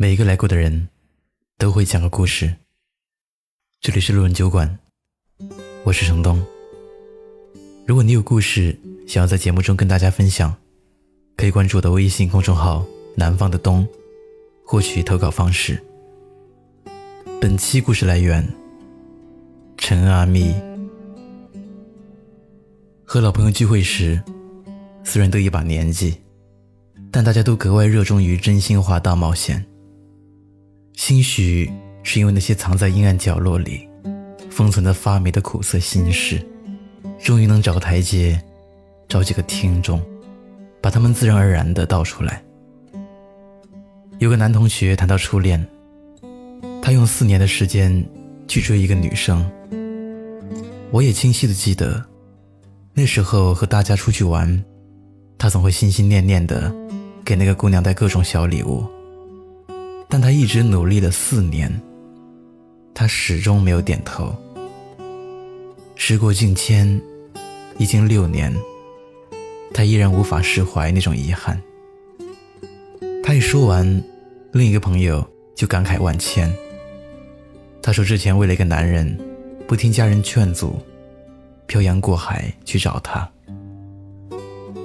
每一个来过的人，都会讲个故事。这里是路人酒馆，我是程东。如果你有故事想要在节目中跟大家分享，可以关注我的微信公众号“南方的冬”，获取投稿方式。本期故事来源：陈阿咪。和老朋友聚会时，虽然都一把年纪，但大家都格外热衷于真心话大冒险。兴许是因为那些藏在阴暗角落里、封存的发霉的苦涩心事，终于能找个台阶，找几个听众，把他们自然而然的倒出来。有个男同学谈到初恋，他用四年的时间去追一个女生。我也清晰的记得，那时候和大家出去玩，他总会心心念念的给那个姑娘带各种小礼物。但他一直努力了四年，他始终没有点头。时过境迁，已经六年，他依然无法释怀那种遗憾。他一说完，另一个朋友就感慨万千。他说：“之前为了一个男人，不听家人劝阻，漂洋过海去找他。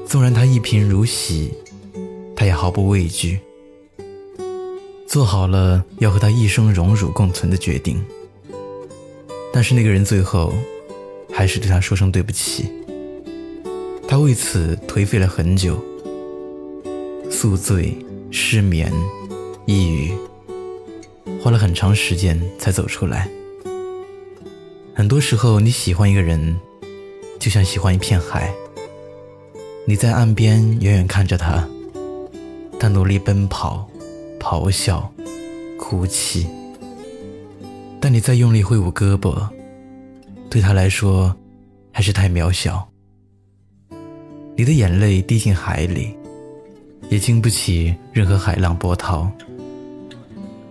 纵然他一贫如洗，他也毫不畏惧。”做好了要和他一生荣辱共存的决定，但是那个人最后还是对他说声对不起。他为此颓废了很久，宿醉、失眠、抑郁，花了很长时间才走出来。很多时候，你喜欢一个人，就像喜欢一片海。你在岸边远远看着他，他努力奔跑。咆哮，哭泣，但你再用力挥舞胳膊，对他来说还是太渺小。你的眼泪滴进海里，也经不起任何海浪波涛。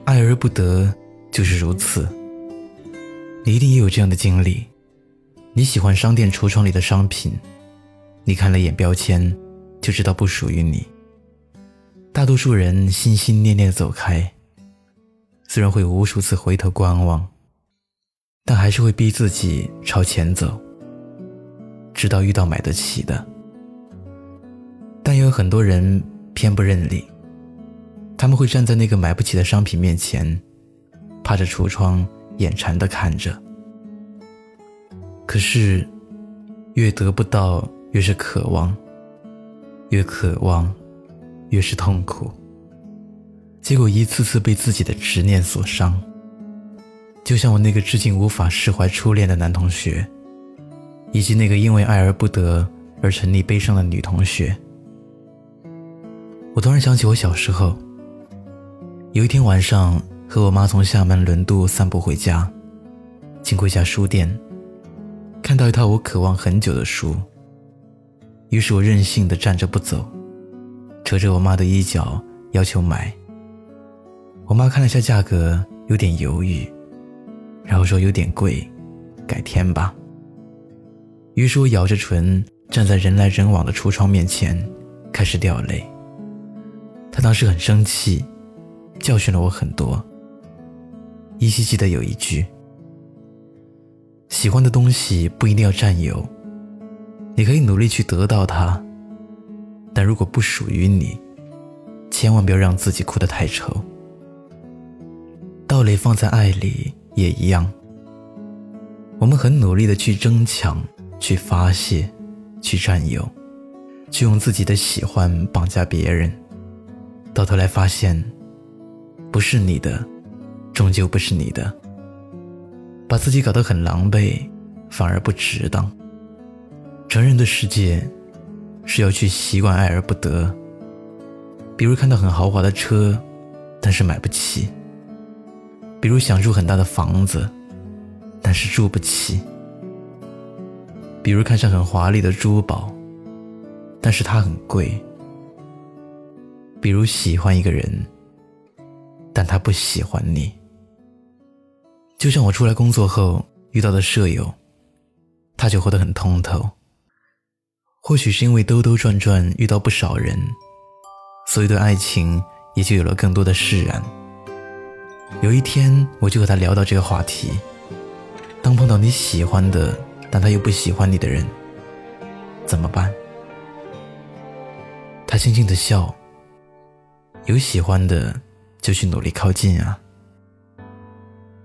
爱而不得就是如此。你一定也有这样的经历：你喜欢商店橱窗里的商品，你看了一眼标签，就知道不属于你。多数人心心念念走开，虽然会无数次回头观望，但还是会逼自己朝前走，直到遇到买得起的。但有很多人偏不认理，他们会站在那个买不起的商品面前，趴着橱窗，眼馋的看着。可是，越得不到，越是渴望，越渴望。越是痛苦，结果一次次被自己的执念所伤。就像我那个至今无法释怀初恋的男同学，以及那个因为爱而不得而沉溺悲伤的女同学。我突然想起我小时候，有一天晚上和我妈从厦门轮渡散步回家，经过一家书店，看到一套我渴望很久的书，于是我任性的站着不走。扯着我妈的衣角，要求买。我妈看了下价格，有点犹豫，然后说有点贵，改天吧。于是我咬着唇，站在人来人往的橱窗面前，开始掉泪。她当时很生气，教训了我很多。依稀记得有一句：喜欢的东西不一定要占有，你可以努力去得到它。但如果不属于你，千万不要让自己哭得太丑。道理放在爱里也一样。我们很努力的去争抢、去发泄、去占有，去用自己的喜欢绑架别人，到头来发现，不是你的，终究不是你的。把自己搞得很狼狈，反而不值当。成人的世界。是要去习惯爱而不得，比如看到很豪华的车，但是买不起；比如想住很大的房子，但是住不起；比如看上很华丽的珠宝，但是它很贵；比如喜欢一个人，但他不喜欢你。就像我出来工作后遇到的舍友，他就活得很通透。或许是因为兜兜转转遇到不少人，所以对爱情也就有了更多的释然。有一天，我就和他聊到这个话题：当碰到你喜欢的，但他又不喜欢你的人，怎么办？他轻轻的笑。有喜欢的，就去努力靠近啊。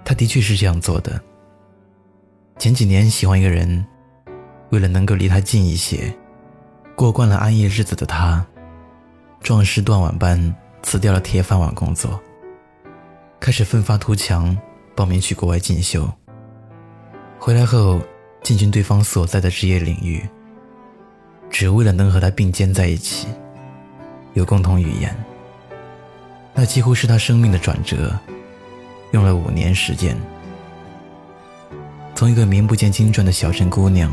他的确是这样做的。前几年喜欢一个人，为了能够离他近一些，过惯了安逸日子的他，壮士断腕般辞掉了铁饭碗工作，开始奋发图强，报名去国外进修。回来后进军对方所在的职业领域，只为了能和他并肩在一起，有共同语言。那几乎是他生命的转折，用了五年时间，从一个名不见经传的小镇姑娘，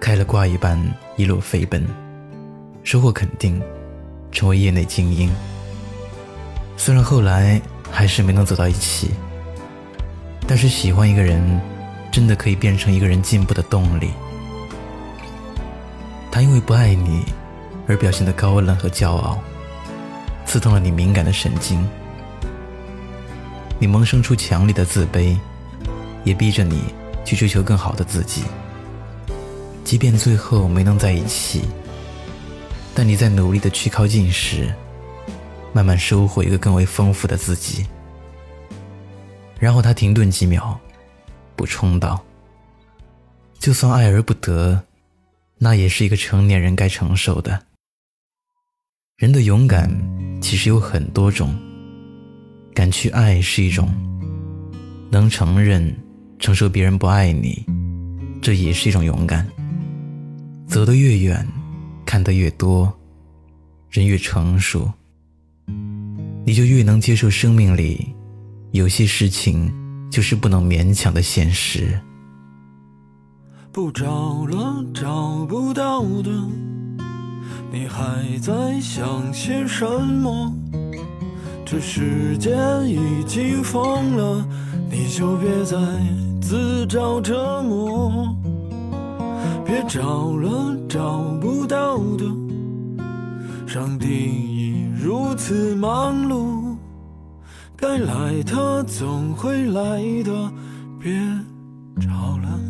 开了挂一般一路飞奔，收获肯定，成为业内精英。虽然后来还是没能走到一起，但是喜欢一个人，真的可以变成一个人进步的动力。他因为不爱你，而表现的高冷和骄傲。刺痛了你敏感的神经，你萌生出强烈的自卑，也逼着你去追求更好的自己。即便最后没能在一起，但你在努力的去靠近时，慢慢收获一个更为丰富的自己。然后他停顿几秒，补充道：“就算爱而不得，那也是一个成年人该承受的。人的勇敢。”其实有很多种，敢去爱是一种，能承认、承受别人不爱你，这也是一种勇敢。走得越远，看得越多，人越成熟，你就越能接受生命里有些事情就是不能勉强的现实。不找了，找不到的。你还在想些什么？这世界已经疯了，你就别再自找折磨。别找了，找不到的。上帝已如此忙碌，该来的总会来的，别找了。